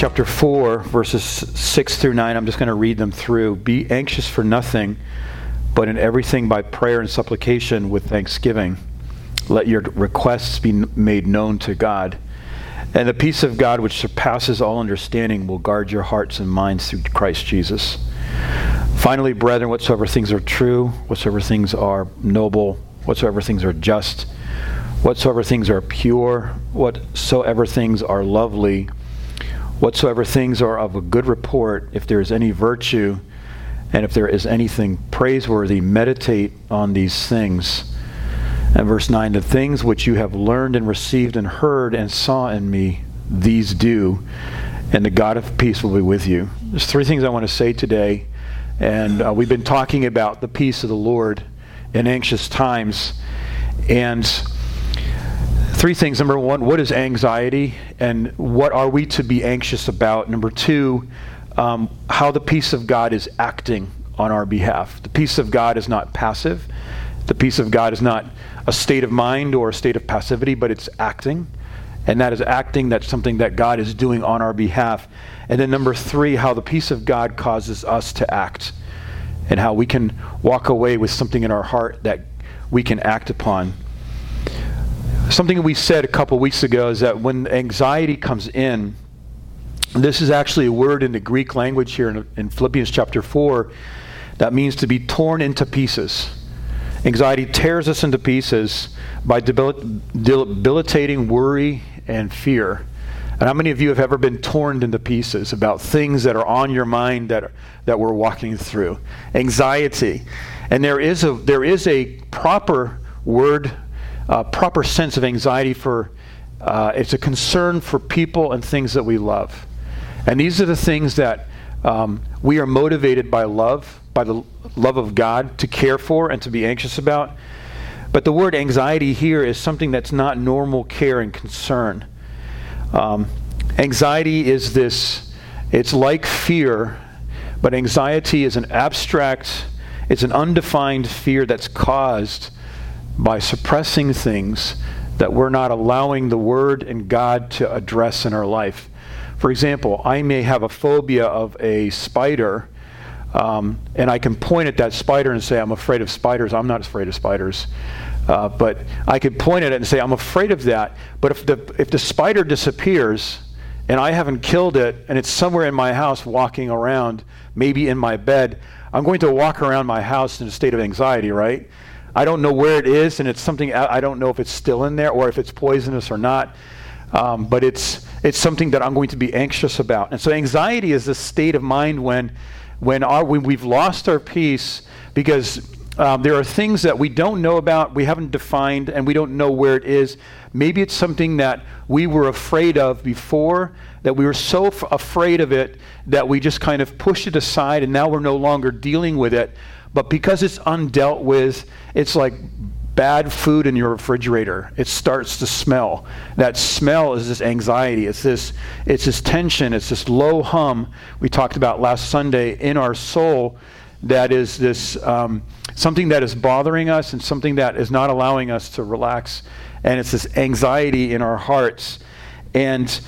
chapter 4, verses 6 through 9. I'm just going to read them through. Be anxious for nothing, but in everything by prayer and supplication with thanksgiving. Let your requests be made known to God. And the peace of God, which surpasses all understanding, will guard your hearts and minds through Christ Jesus. Finally, brethren, whatsoever things are true, whatsoever things are noble, whatsoever things are just, whatsoever things are pure, whatsoever things are lovely, whatsoever things are of a good report, if there is any virtue, and if there is anything praiseworthy, meditate on these things. And verse 9, the things which you have learned and received and heard and saw in me, these do, and the God of peace will be with you. There's three things I want to say today. And uh, we've been talking about the peace of the Lord in anxious times. And three things. Number one, what is anxiety and what are we to be anxious about? Number two, um, how the peace of God is acting on our behalf. The peace of God is not passive, the peace of God is not a state of mind or a state of passivity, but it's acting. And that is acting, that's something that God is doing on our behalf. And then number three, how the peace of God causes us to act and how we can walk away with something in our heart that we can act upon. Something we said a couple weeks ago is that when anxiety comes in, this is actually a word in the Greek language here in, in Philippians chapter 4 that means to be torn into pieces. Anxiety tears us into pieces by debil- debilitating worry and fear. And how many of you have ever been torn into pieces about things that are on your mind that, that we're walking through? Anxiety. And there is a, there is a proper word uh, proper sense of anxiety for uh, it's a concern for people and things that we love. And these are the things that um, we are motivated by love, by the love of God to care for and to be anxious about. But the word anxiety here is something that's not normal care and concern. Um, anxiety is this, it's like fear, but anxiety is an abstract, it's an undefined fear that's caused by suppressing things that we're not allowing the Word and God to address in our life. For example, I may have a phobia of a spider, um, and I can point at that spider and say, I'm afraid of spiders. I'm not afraid of spiders. Uh, but I could point at it and say, I'm afraid of that. But if the, if the spider disappears and I haven't killed it and it's somewhere in my house walking around, maybe in my bed, I'm going to walk around my house in a state of anxiety, right? I don't know where it is, and it's something I don't know if it's still in there or if it's poisonous or not. Um, but it's it's something that I'm going to be anxious about. And so anxiety is a state of mind when when, our, when we've lost our peace because um, there are things that we don't know about, we haven't defined, and we don't know where it is. Maybe it's something that we were afraid of before, that we were so f- afraid of it that we just kind of pushed it aside, and now we're no longer dealing with it. But because it's undealt with, it's like bad food in your refrigerator. It starts to smell. That smell is this anxiety. It's this, it's this tension. It's this low hum we talked about last Sunday in our soul that is this um, something that is bothering us and something that is not allowing us to relax. And it's this anxiety in our hearts. And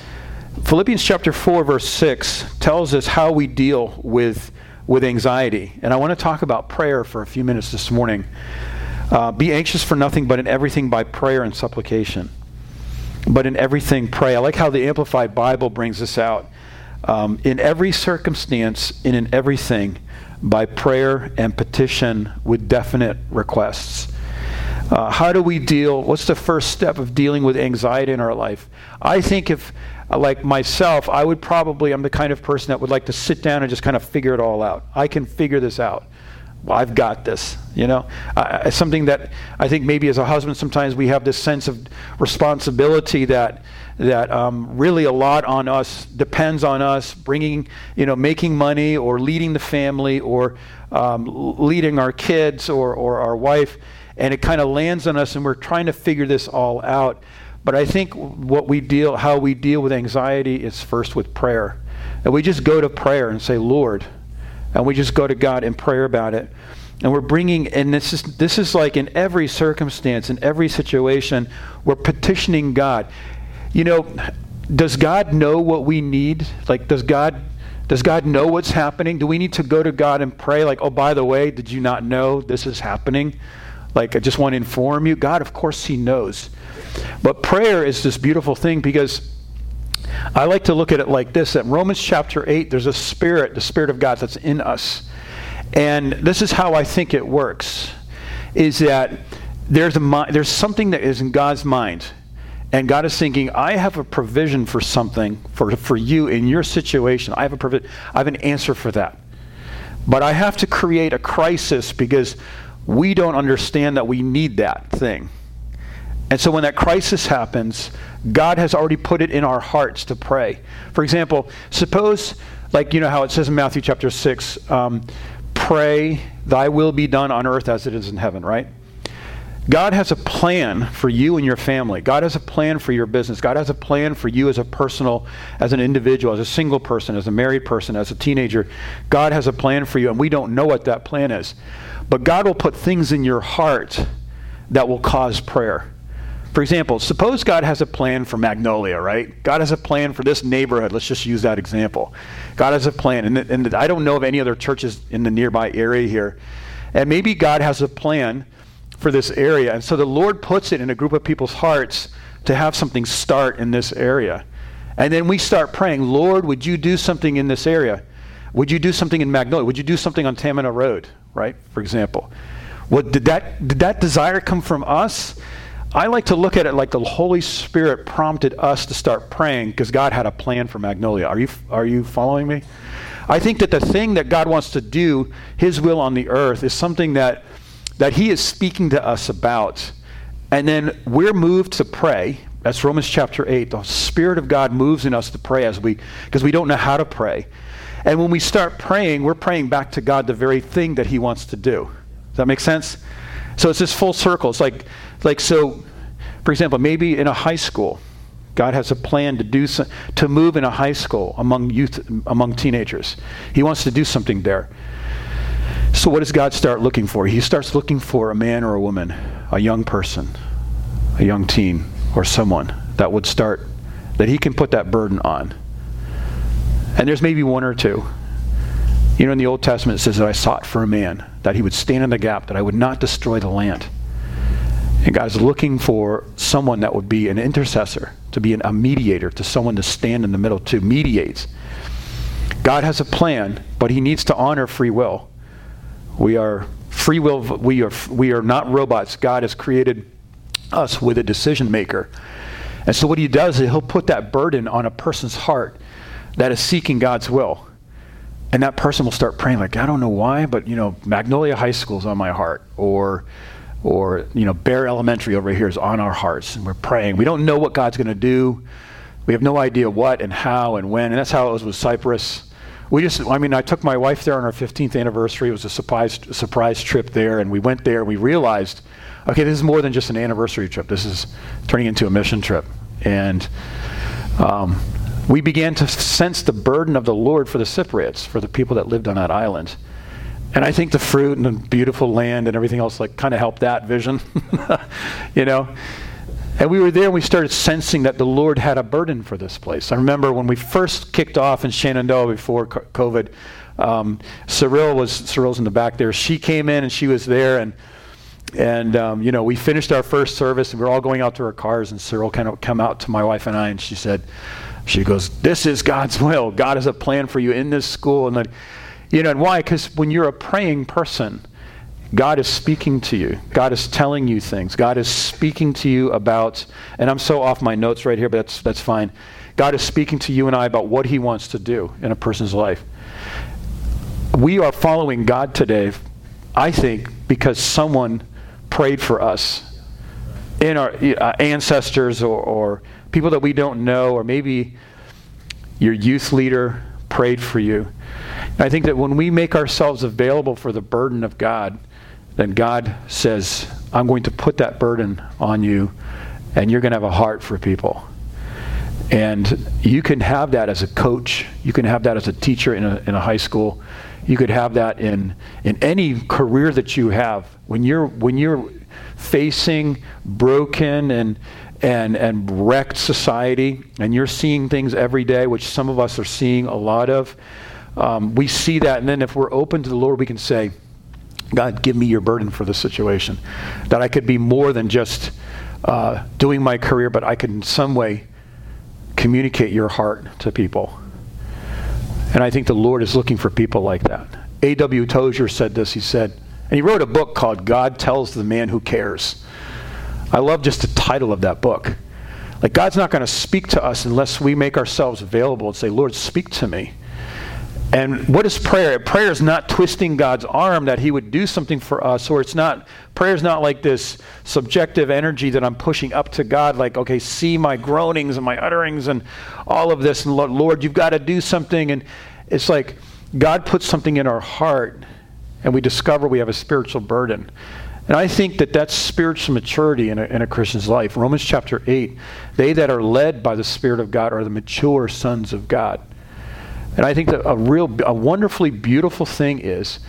Philippians chapter 4, verse 6 tells us how we deal with with anxiety. And I want to talk about prayer for a few minutes this morning. Uh, be anxious for nothing, but in everything by prayer and supplication. But in everything, pray. I like how the Amplified Bible brings this out. Um, in every circumstance and in everything, by prayer and petition with definite requests. Uh, how do we deal? What's the first step of dealing with anxiety in our life? I think if like myself, I would probably, I'm the kind of person that would like to sit down and just kind of figure it all out. I can figure this out. Well, I've got this, you know. Uh, something that I think maybe as a husband, sometimes we have this sense of responsibility that that um, really a lot on us depends on us bringing, you know, making money or leading the family or um, leading our kids or or our wife, and it kind of lands on us, and we're trying to figure this all out. But I think what we deal, how we deal with anxiety is first with prayer. And we just go to prayer and say, Lord, and we just go to God in prayer about it. And we're bringing, and this is, this is like in every circumstance, in every situation, we're petitioning God. You know, does God know what we need? Like, does God does God know what's happening? Do we need to go to God and pray, like, oh, by the way, did you not know this is happening? Like, I just want to inform you. God, of course, He knows. But prayer is this beautiful thing because I like to look at it like this that Romans chapter 8, there's a spirit, the Spirit of God that's in us. And this is how I think it works is that there's, a, there's something that is in God's mind and God is thinking, I have a provision for something for, for you in your situation. I have a provi- I have an answer for that. But I have to create a crisis because we don't understand that we need that thing. And so when that crisis happens, God has already put it in our hearts to pray. For example, suppose, like you know how it says in Matthew chapter 6, um, pray, thy will be done on earth as it is in heaven, right? God has a plan for you and your family. God has a plan for your business. God has a plan for you as a personal, as an individual, as a single person, as a married person, as a teenager. God has a plan for you, and we don't know what that plan is. But God will put things in your heart that will cause prayer. For example, suppose God has a plan for Magnolia, right? God has a plan for this neighborhood. Let's just use that example. God has a plan. And, and I don't know of any other churches in the nearby area here. And maybe God has a plan for this area. And so the Lord puts it in a group of people's hearts to have something start in this area. And then we start praying, Lord, would you do something in this area? Would you do something in Magnolia? Would you do something on Tamina Road, right? For example. Well, did that, did that desire come from us? I like to look at it like the Holy Spirit prompted us to start praying because God had a plan for Magnolia. Are you, are you following me? I think that the thing that God wants to do, His will on the earth, is something that that he is speaking to us about. And then we're moved to pray. That's Romans chapter 8. The Spirit of God moves in us to pray as we, because we don't know how to pray. And when we start praying, we're praying back to God the very thing that he wants to do. Does that make sense? So it's this full circle. It's like, like so, for example, maybe in a high school, God has a plan to do so, to move in a high school among youth, among teenagers. He wants to do something there. So, what does God start looking for? He starts looking for a man or a woman, a young person, a young teen, or someone that would start, that he can put that burden on. And there's maybe one or two. You know, in the Old Testament, it says that I sought for a man, that he would stand in the gap, that I would not destroy the land. And God is looking for someone that would be an intercessor, to be an, a mediator, to someone to stand in the middle, to mediate. God has a plan, but he needs to honor free will. We are free will, we are, we are not robots. God has created us with a decision maker. And so what he does is he'll put that burden on a person's heart that is seeking God's will. And that person will start praying like, I don't know why, but you know, Magnolia High School is on my heart, or or you know, Bear Elementary over here is on our hearts, and we're praying. We don't know what God's going to do. We have no idea what and how and when, and that's how it was with Cyprus we just, I mean, I took my wife there on our 15th anniversary. It was a surprise, surprise trip there, and we went there and we realized, okay, this is more than just an anniversary trip. This is turning into a mission trip. And um, we began to sense the burden of the Lord for the Cypriots, for the people that lived on that island. And I think the fruit and the beautiful land and everything else like kind of helped that vision, you know. And we were there and we started sensing that the Lord had a burden for this place. I remember when we first kicked off in Shenandoah before COVID, um, Cyril was, Cyril's in the back there. She came in and she was there and, and um, you know, we finished our first service and we were all going out to our cars and Cyril kind of come out to my wife and I and she said, she goes, this is God's will. God has a plan for you in this school. And then, you know, and why? Because when you're a praying person, God is speaking to you. God is telling you things. God is speaking to you about, and I'm so off my notes right here, but that's, that's fine. God is speaking to you and I about what He wants to do in a person's life. We are following God today, I think, because someone prayed for us in our uh, ancestors or, or people that we don't know, or maybe your youth leader prayed for you. I think that when we make ourselves available for the burden of God, then God says, I'm going to put that burden on you, and you're going to have a heart for people. And you can have that as a coach. You can have that as a teacher in a, in a high school. You could have that in, in any career that you have. When you're, when you're facing broken and, and, and wrecked society, and you're seeing things every day, which some of us are seeing a lot of. Um, we see that, and then if we're open to the Lord, we can say, God, give me your burden for this situation. That I could be more than just uh, doing my career, but I could in some way communicate your heart to people. And I think the Lord is looking for people like that. A.W. Tozer said this. He said, and he wrote a book called God Tells the Man Who Cares. I love just the title of that book. Like, God's not going to speak to us unless we make ourselves available and say, Lord, speak to me. And what is prayer? Prayer is not twisting God's arm that He would do something for us, or it's not, prayer is not like this subjective energy that I'm pushing up to God, like, okay, see my groanings and my utterings and all of this, and Lord, you've got to do something. And it's like God puts something in our heart, and we discover we have a spiritual burden. And I think that that's spiritual maturity in a, in a Christian's life. Romans chapter 8 they that are led by the Spirit of God are the mature sons of God. And I think that a real, a wonderfully beautiful thing is,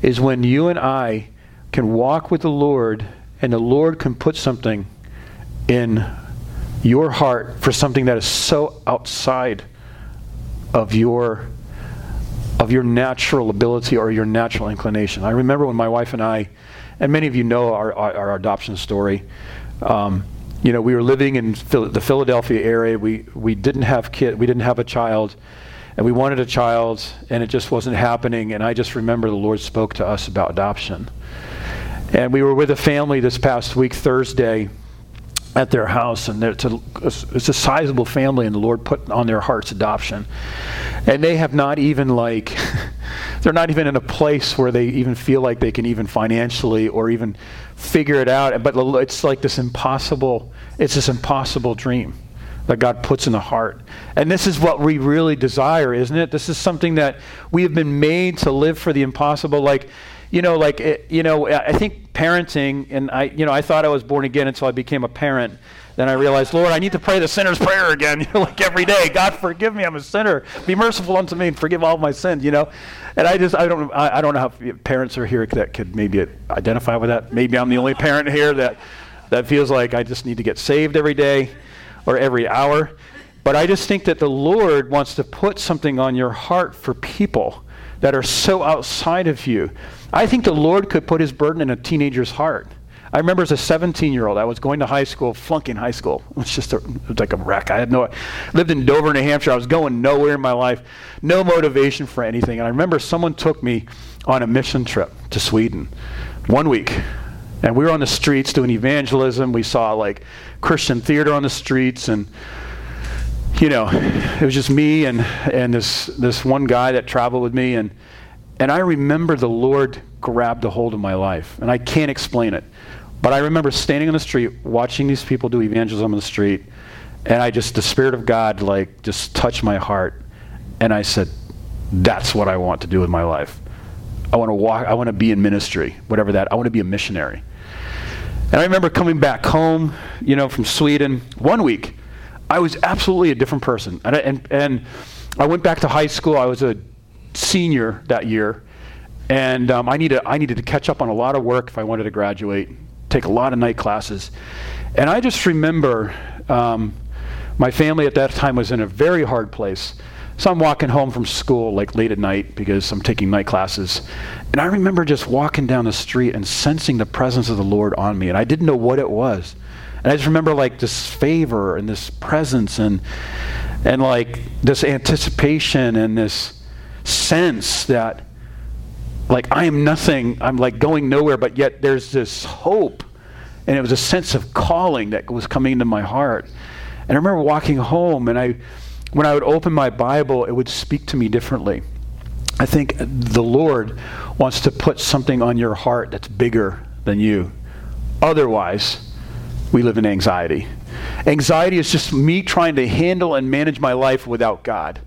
is when you and I can walk with the Lord and the Lord can put something in your heart for something that is so outside of your of your natural ability or your natural inclination. I remember when my wife and I, and many of you know our, our, our adoption story. Um, you know, we were living in Phil- the Philadelphia area. We we didn't have kid. We didn't have a child and we wanted a child, and it just wasn't happening. And I just remember the Lord spoke to us about adoption. And we were with a family this past week, Thursday, at their house, and it's a, it's a sizable family, and the Lord put on their hearts adoption. And they have not even, like, they're not even in a place where they even feel like they can even financially or even figure it out. But it's like this impossible, it's this impossible dream that God puts in the heart. And this is what we really desire, isn't it? This is something that we have been made to live for the impossible. Like, you know, like, it, you know, I think parenting, and I, you know, I thought I was born again until I became a parent. Then I realized, Lord, I need to pray the sinner's prayer again, you know, like every day. God, forgive me, I'm a sinner. Be merciful unto me and forgive all my sins, you know. And I just, I don't, I, I don't know how parents are here that could maybe identify with that. Maybe I'm the only parent here that, that feels like I just need to get saved every day or every hour. But I just think that the Lord wants to put something on your heart for people that are so outside of you. I think the Lord could put his burden in a teenager's heart. I remember as a 17 year old, I was going to high school, flunking high school. It was just a, it was like a wreck. I had no, lived in Dover, New Hampshire. I was going nowhere in my life, no motivation for anything. And I remember someone took me on a mission trip to Sweden, one week. And we were on the streets doing evangelism. We saw like Christian theater on the streets, and you know, it was just me and and this this one guy that traveled with me, and and I remember the Lord grabbed a hold of my life, and I can't explain it, but I remember standing on the street watching these people do evangelism on the street, and I just the Spirit of God like just touched my heart, and I said, "That's what I want to do with my life." I want to walk. I want to be in ministry, whatever that. I want to be a missionary. And I remember coming back home, you know, from Sweden one week. I was absolutely a different person. And I, and, and I went back to high school. I was a senior that year. And um, I, needed, I needed to catch up on a lot of work if I wanted to graduate, take a lot of night classes. And I just remember um, my family at that time was in a very hard place. So I'm walking home from school like late at night because I'm taking night classes. And I remember just walking down the street and sensing the presence of the Lord on me. And I didn't know what it was. And I just remember like this favor and this presence and and like this anticipation and this sense that like I am nothing, I'm like going nowhere, but yet there's this hope. And it was a sense of calling that was coming into my heart. And I remember walking home and I when I would open my Bible, it would speak to me differently. I think the Lord wants to put something on your heart that's bigger than you. Otherwise, we live in anxiety. Anxiety is just me trying to handle and manage my life without God.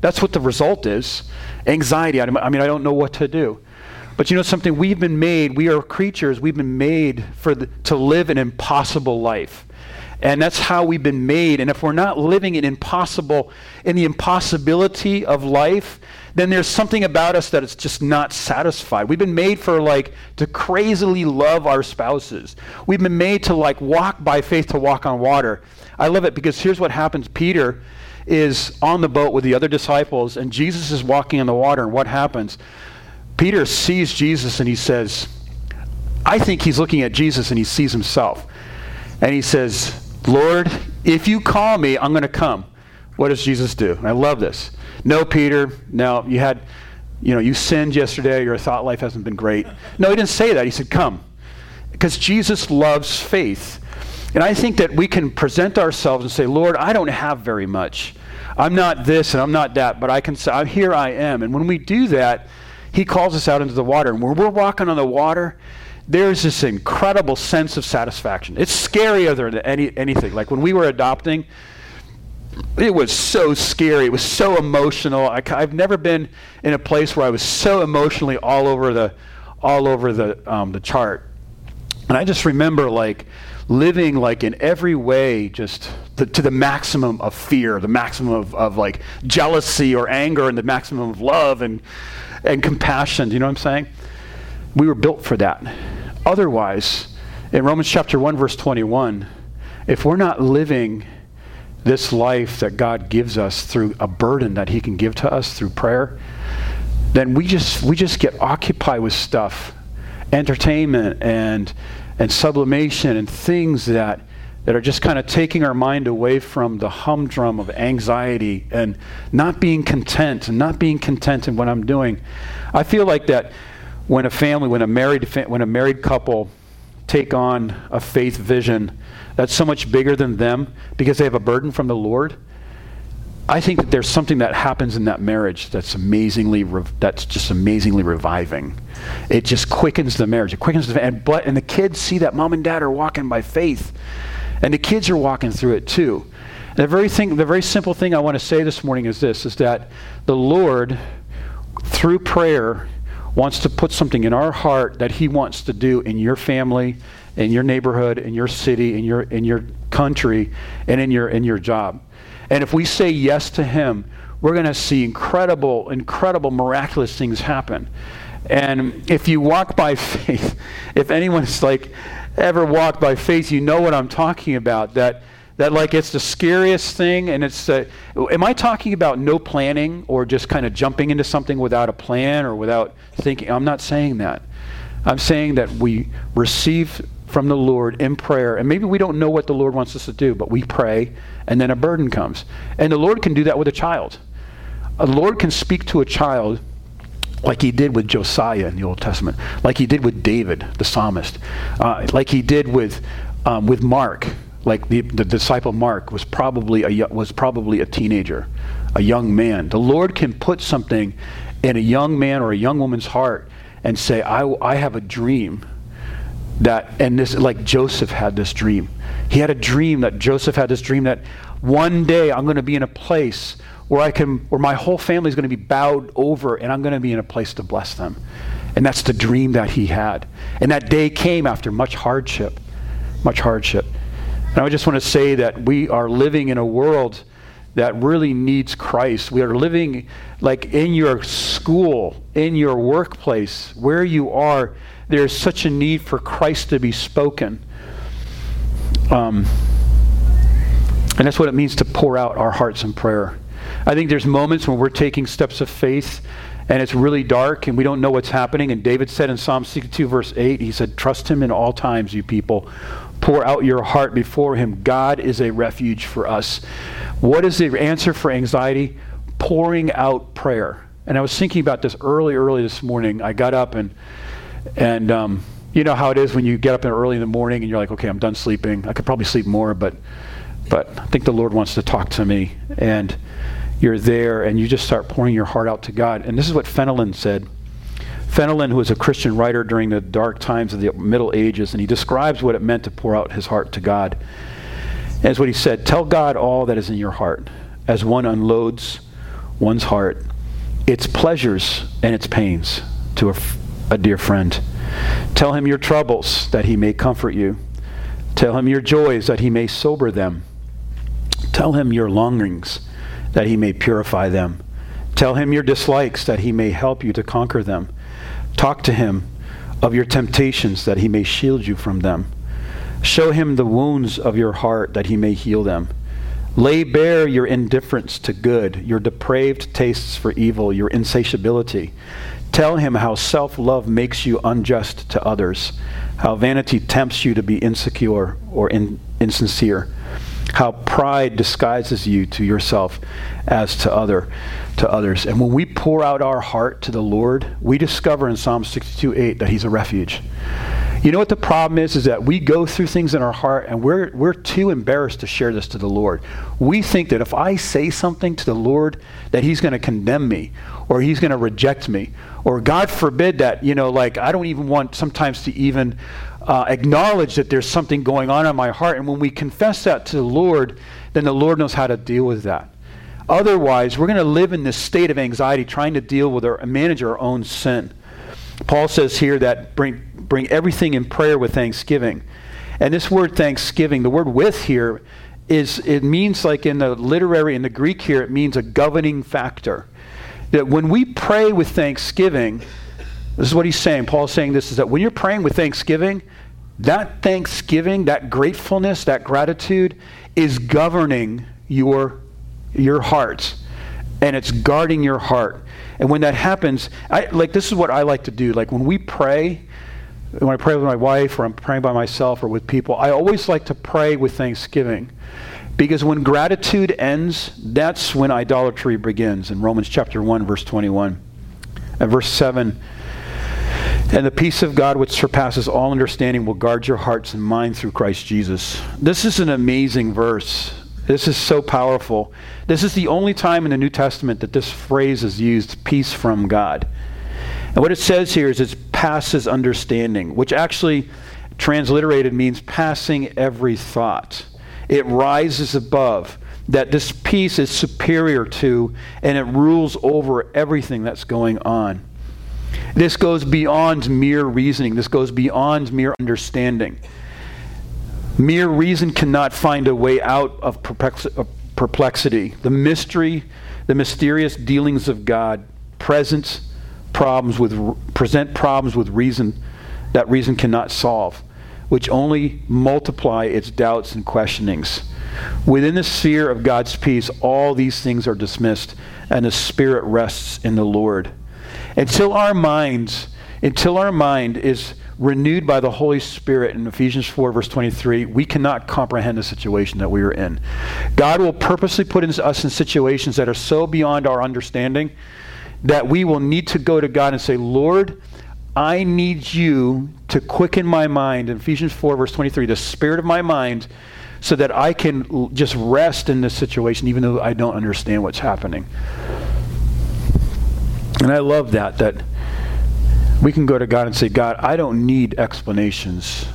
That's what the result is. Anxiety. I mean, I don't know what to do. But you know something? We've been made, we are creatures, we've been made for the, to live an impossible life. And that's how we've been made. And if we're not living an impossible, in the impossibility of life, then there's something about us that is just not satisfied. We've been made for like to crazily love our spouses. We've been made to like walk by faith to walk on water. I love it because here's what happens. Peter is on the boat with the other disciples and Jesus is walking on the water and what happens? Peter sees Jesus and he says, I think he's looking at Jesus and he sees himself. And he says, Lord, if you call me, I'm going to come. What does Jesus do? And I love this. No, Peter, no, you had, you know, you sinned yesterday, your thought life hasn't been great. No, he didn't say that. He said, come. Because Jesus loves faith. And I think that we can present ourselves and say, Lord, I don't have very much. I'm not this and I'm not that, but I can say, here I am. And when we do that, he calls us out into the water. And when we're walking on the water, there's this incredible sense of satisfaction. It's scarier than any, anything. Like when we were adopting, it was so scary. It was so emotional. I, have never been in a place where I was so emotionally all over the, all over the, um, the chart. And I just remember like living like in every way just the, to the maximum of fear, the maximum of, of like jealousy or anger, and the maximum of love and and compassion. Do you know what I'm saying? We were built for that. Otherwise, in Romans chapter 1, verse 21, if we're not living this life that God gives us through a burden that He can give to us through prayer, then we just we just get occupied with stuff, entertainment and and sublimation and things that that are just kind of taking our mind away from the humdrum of anxiety and not being content and not being content in what I'm doing. I feel like that when a family, when a married when a married couple take on a faith vision that's so much bigger than them because they have a burden from the Lord. I think that there's something that happens in that marriage that's amazingly that's just amazingly reviving. It just quickens the marriage. It quickens the and but and the kids see that mom and dad are walking by faith and the kids are walking through it too. And the very thing, the very simple thing I want to say this morning is this: is that the Lord, through prayer, wants to put something in our heart that He wants to do in your family, in your neighborhood, in your city, in your in your country, and in your in your job. And if we say yes to Him, we're going to see incredible, incredible, miraculous things happen. And if you walk by faith, if anyone's like, ever walked by faith, you know what I'm talking about. That that like it's the scariest thing and it's uh, am i talking about no planning or just kind of jumping into something without a plan or without thinking i'm not saying that i'm saying that we receive from the lord in prayer and maybe we don't know what the lord wants us to do but we pray and then a burden comes and the lord can do that with a child The lord can speak to a child like he did with Josiah in the Old Testament, like he did with David, the psalmist, uh, like he did with, um, with Mark. Like the, the disciple Mark was probably, a, was probably a teenager, a young man. The Lord can put something in a young man or a young woman's heart and say, I, I have a dream that, and this, like Joseph had this dream. He had a dream that Joseph had this dream that one day I'm going to be in a place where I can, where my whole family is going to be bowed over and I'm going to be in a place to bless them. And that's the dream that he had. And that day came after much hardship, much hardship. And I just want to say that we are living in a world that really needs Christ. We are living like in your school, in your workplace, where you are, there's such a need for Christ to be spoken. Um, and that's what it means to pour out our hearts in prayer. I think there's moments when we're taking steps of faith and it's really dark and we don't know what's happening. And David said in Psalm 62, verse 8, he said, Trust him in all times, you people. Pour out your heart before him. God is a refuge for us. What is the answer for anxiety? Pouring out prayer. And I was thinking about this early, early this morning. I got up and, and, um, you know how it is when you get up early in the morning and you're like, okay, I'm done sleeping. I could probably sleep more, but, but I think the Lord wants to talk to me. And you're there and you just start pouring your heart out to God. And this is what Fenelon said. Fenelon, who was a Christian writer during the dark times of the Middle Ages, and he describes what it meant to pour out his heart to God. And it's what he said Tell God all that is in your heart as one unloads one's heart, its pleasures and its pains to a, a dear friend. Tell him your troubles that he may comfort you. Tell him your joys that he may sober them. Tell him your longings that he may purify them. Tell him your dislikes that he may help you to conquer them. Talk to him of your temptations that he may shield you from them. Show him the wounds of your heart that he may heal them. Lay bare your indifference to good, your depraved tastes for evil, your insatiability. Tell him how self love makes you unjust to others, how vanity tempts you to be insecure or in, insincere, how pride disguises you to yourself as to other to others. And when we pour out our heart to the Lord, we discover in Psalm 62 8 that He's a refuge. You know what the problem is? Is that we go through things in our heart and we're, we're too embarrassed to share this to the Lord. We think that if I say something to the Lord, that He's going to condemn me or He's going to reject me. Or God forbid that, you know, like I don't even want sometimes to even uh, acknowledge that there's something going on in my heart. And when we confess that to the Lord, then the Lord knows how to deal with that. Otherwise, we're going to live in this state of anxiety trying to deal with or manage our own sin. Paul says here that bring, bring everything in prayer with thanksgiving. And this word thanksgiving, the word with here, is it means like in the literary, in the Greek here, it means a governing factor. That when we pray with thanksgiving, this is what he's saying. Paul's saying this is that when you're praying with thanksgiving, that thanksgiving, that gratefulness, that gratitude is governing your, your heart. And it's guarding your heart. And when that happens, I, like this is what I like to do. Like when we pray, when I pray with my wife or I'm praying by myself or with people, I always like to pray with thanksgiving. Because when gratitude ends, that's when idolatry begins in Romans chapter 1, verse 21. And verse 7 And the peace of God, which surpasses all understanding, will guard your hearts and minds through Christ Jesus. This is an amazing verse. This is so powerful. This is the only time in the New Testament that this phrase is used peace from God. And what it says here is it passes understanding, which actually transliterated means passing every thought. It rises above, that this peace is superior to, and it rules over everything that's going on. This goes beyond mere reasoning, this goes beyond mere understanding. Mere reason cannot find a way out of perplexity. The mystery, the mysterious dealings of God present problems with present problems with reason that reason cannot solve, which only multiply its doubts and questionings. Within the sphere of God's peace, all these things are dismissed, and the Spirit rests in the Lord. Until our minds, until our mind is renewed by the Holy Spirit in Ephesians 4, verse 23, we cannot comprehend the situation that we are in. God will purposely put us in situations that are so beyond our understanding that we will need to go to God and say, Lord, I need you to quicken my mind. In Ephesians 4, verse 23, the spirit of my mind, so that I can just rest in this situation, even though I don't understand what's happening. And I love that, that we can go to God and say, God, I don't need explanations.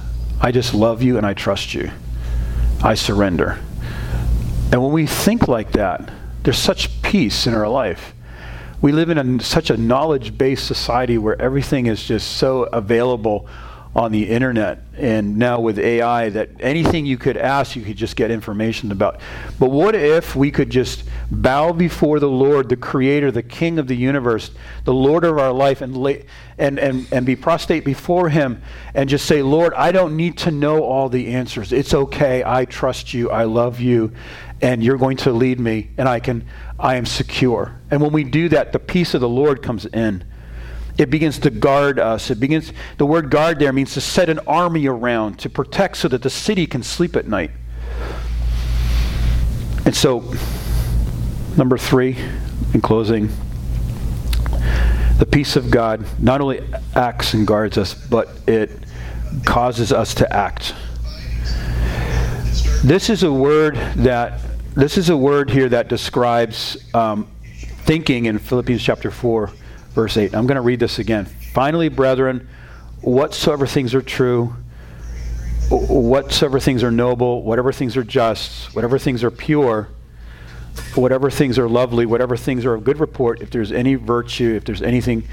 I just love you and I trust you. I surrender. And when we think like that, there's such peace in our life. We live in a, such a knowledge based society where everything is just so available on the internet and now with AI that anything you could ask, you could just get information about. But what if we could just bow before the Lord, the Creator, the King of the universe, the Lord of our life, and, and, and, and be prostrate before Him and just say, Lord, I don't need to know all the answers. It's okay. I trust you. I love you. And you're going to lead me, and I can I am secure. And when we do that, the peace of the Lord comes in it begins to guard us. It begins, the word guard there means to set an army around, to protect so that the city can sleep at night. And so, number three, in closing, the peace of God not only acts and guards us, but it causes us to act. This is a word that this is a word here that describes um, thinking in Philippians chapter four verse 8. I'm going to read this again. Finally, brethren, whatsoever things are true, whatsoever things are noble, whatever things are just, whatever things are pure, whatever things are lovely, whatever things are of good report, if there's any virtue, if there's anything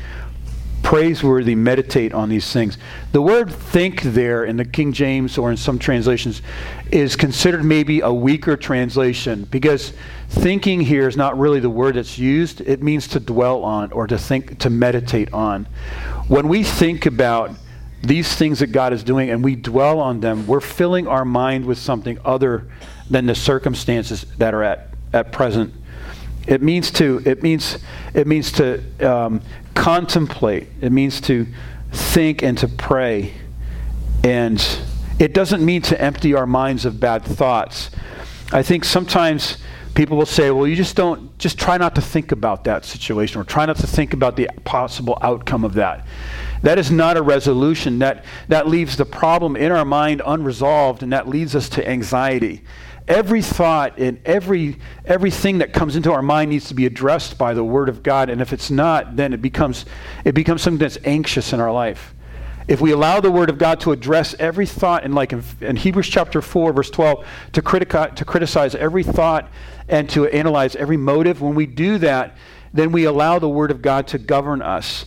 praiseworthy, meditate on these things. The word think there in the King James or in some translations is considered maybe a weaker translation because thinking here is not really the word that's used. It means to dwell on or to think, to meditate on. When we think about these things that God is doing and we dwell on them, we're filling our mind with something other than the circumstances that are at, at present. It means to it means it means to um, contemplate. It means to think and to pray, and it doesn't mean to empty our minds of bad thoughts. I think sometimes people will say, "Well, you just don't just try not to think about that situation, or try not to think about the possible outcome of that." That is not a resolution. That, that leaves the problem in our mind unresolved, and that leads us to anxiety. Every thought and every, everything that comes into our mind needs to be addressed by the Word of God. And if it's not, then it becomes, it becomes something that's anxious in our life. If we allow the Word of God to address every thought, and like in, in Hebrews chapter 4, verse 12, to, critica- to criticize every thought and to analyze every motive, when we do that, then we allow the Word of God to govern us.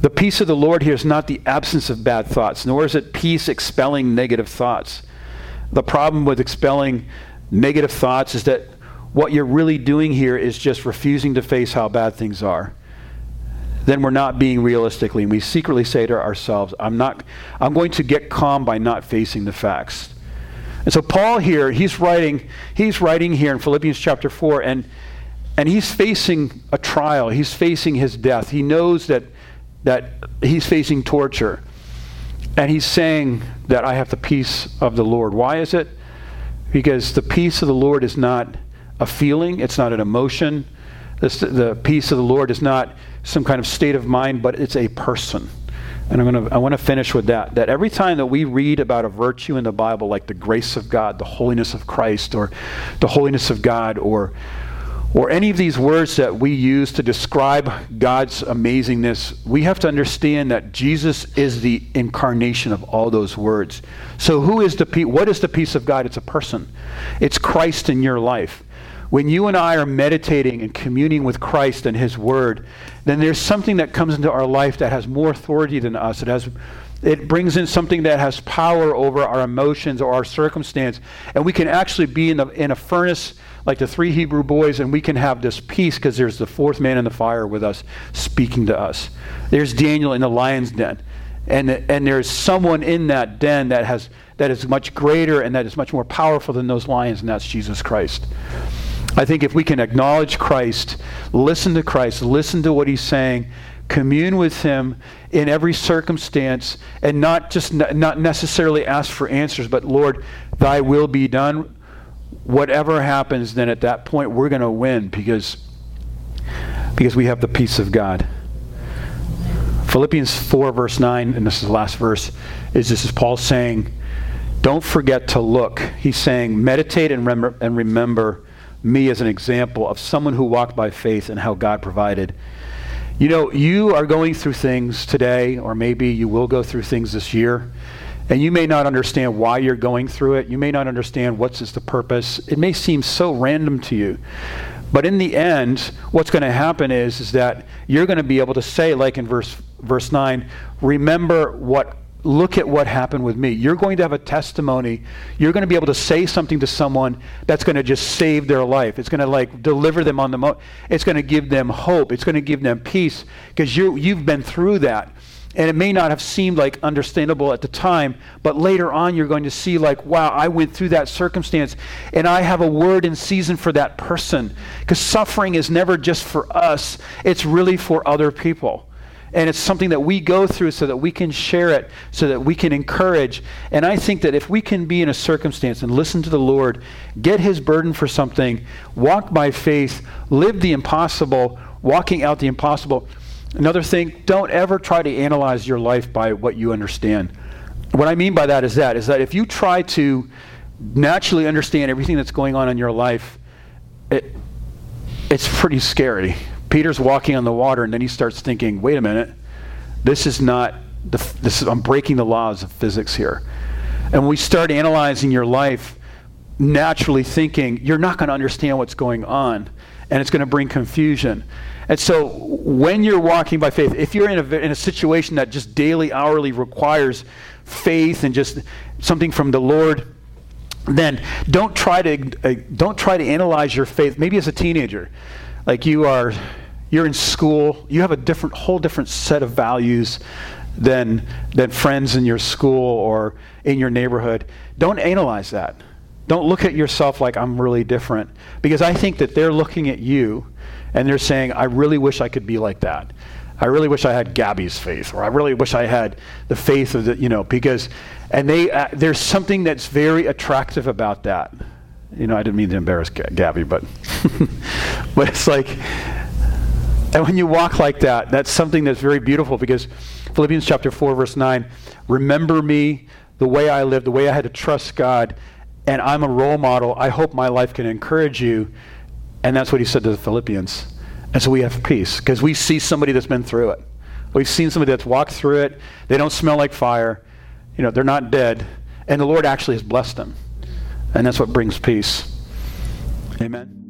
The peace of the Lord here is not the absence of bad thoughts, nor is it peace expelling negative thoughts. The problem with expelling negative thoughts is that what you're really doing here is just refusing to face how bad things are. Then we're not being realistically, and we secretly say to ourselves, I'm not I'm going to get calm by not facing the facts. And so Paul here, he's writing, he's writing here in Philippians chapter 4, and and he's facing a trial. He's facing his death. He knows that that he's facing torture. And he's saying that I have the peace of the Lord. Why is it? Because the peace of the Lord is not a feeling, it's not an emotion. The, the peace of the Lord is not some kind of state of mind, but it's a person. And I'm gonna, I want to finish with that. That every time that we read about a virtue in the Bible, like the grace of God, the holiness of Christ, or the holiness of God, or or any of these words that we use to describe God's amazingness, we have to understand that Jesus is the incarnation of all those words. So who is the pe- what is the peace of God? It's a person. It's Christ in your life. When you and I are meditating and communing with Christ and his word, then there's something that comes into our life that has more authority than us. It has it brings in something that has power over our emotions or our circumstance and we can actually be in, in a furnace like the three Hebrew boys, and we can have this peace because there's the fourth man in the fire with us speaking to us. There's Daniel in the lion's den. And, and there's someone in that den that, has, that is much greater and that is much more powerful than those lions, and that's Jesus Christ. I think if we can acknowledge Christ, listen to Christ, listen to what he's saying, commune with him in every circumstance, and not just not necessarily ask for answers, but Lord, thy will be done whatever happens, then at that point we're going to win because, because we have the peace of God. Philippians 4, verse 9, and this is the last verse, is this is Paul saying, Don't forget to look. He's saying, Meditate and remember, and remember me as an example of someone who walked by faith and how God provided. You know, you are going through things today, or maybe you will go through things this year and you may not understand why you're going through it. You may not understand what's the purpose. It may seem so random to you. But in the end, what's going to happen is, is that you're going to be able to say, like in verse, verse 9, remember what look at what happened with me. You're going to have a testimony. You're going to be able to say something to someone that's going to just save their life. It's going to like deliver them on the mo- it's going to give them hope. It's going to give them peace because you you've been through that. And it may not have seemed like understandable at the time, but later on you're going to see, like, wow, I went through that circumstance and I have a word in season for that person. Because suffering is never just for us, it's really for other people. And it's something that we go through so that we can share it, so that we can encourage. And I think that if we can be in a circumstance and listen to the Lord, get his burden for something, walk by faith, live the impossible, walking out the impossible Another thing, don't ever try to analyze your life by what you understand. What I mean by that is that is that if you try to naturally understand everything that's going on in your life, it, it's pretty scary. Peter's walking on the water and then he starts thinking, "Wait a minute. This is not the this is, I'm breaking the laws of physics here." And when we start analyzing your life, naturally thinking, you're not going to understand what's going on and it's going to bring confusion. And so when you're walking by faith, if you're in a, in a situation that just daily, hourly requires faith and just something from the Lord, then don't try to uh, don't try to analyze your faith. Maybe as a teenager, like you are, you're in school, you have a different, whole different set of values than than friends in your school or in your neighborhood. Don't analyze that. Don't look at yourself like I'm really different, because I think that they're looking at you, and they're saying, "I really wish I could be like that." I really wish I had Gabby's faith, or I really wish I had the faith of the, you know, because, and they, uh, there's something that's very attractive about that. You know, I didn't mean to embarrass G- Gabby, but, but it's like, and when you walk like that, that's something that's very beautiful because Philippians chapter 4, verse 9, remember me, the way I lived, the way I had to trust God, and I'm a role model. I hope my life can encourage you. And that's what he said to the Philippians. And so we have peace because we see somebody that's been through it. We've seen somebody that's walked through it. They don't smell like fire. You know, they're not dead. And the Lord actually has blessed them. And that's what brings peace. Amen.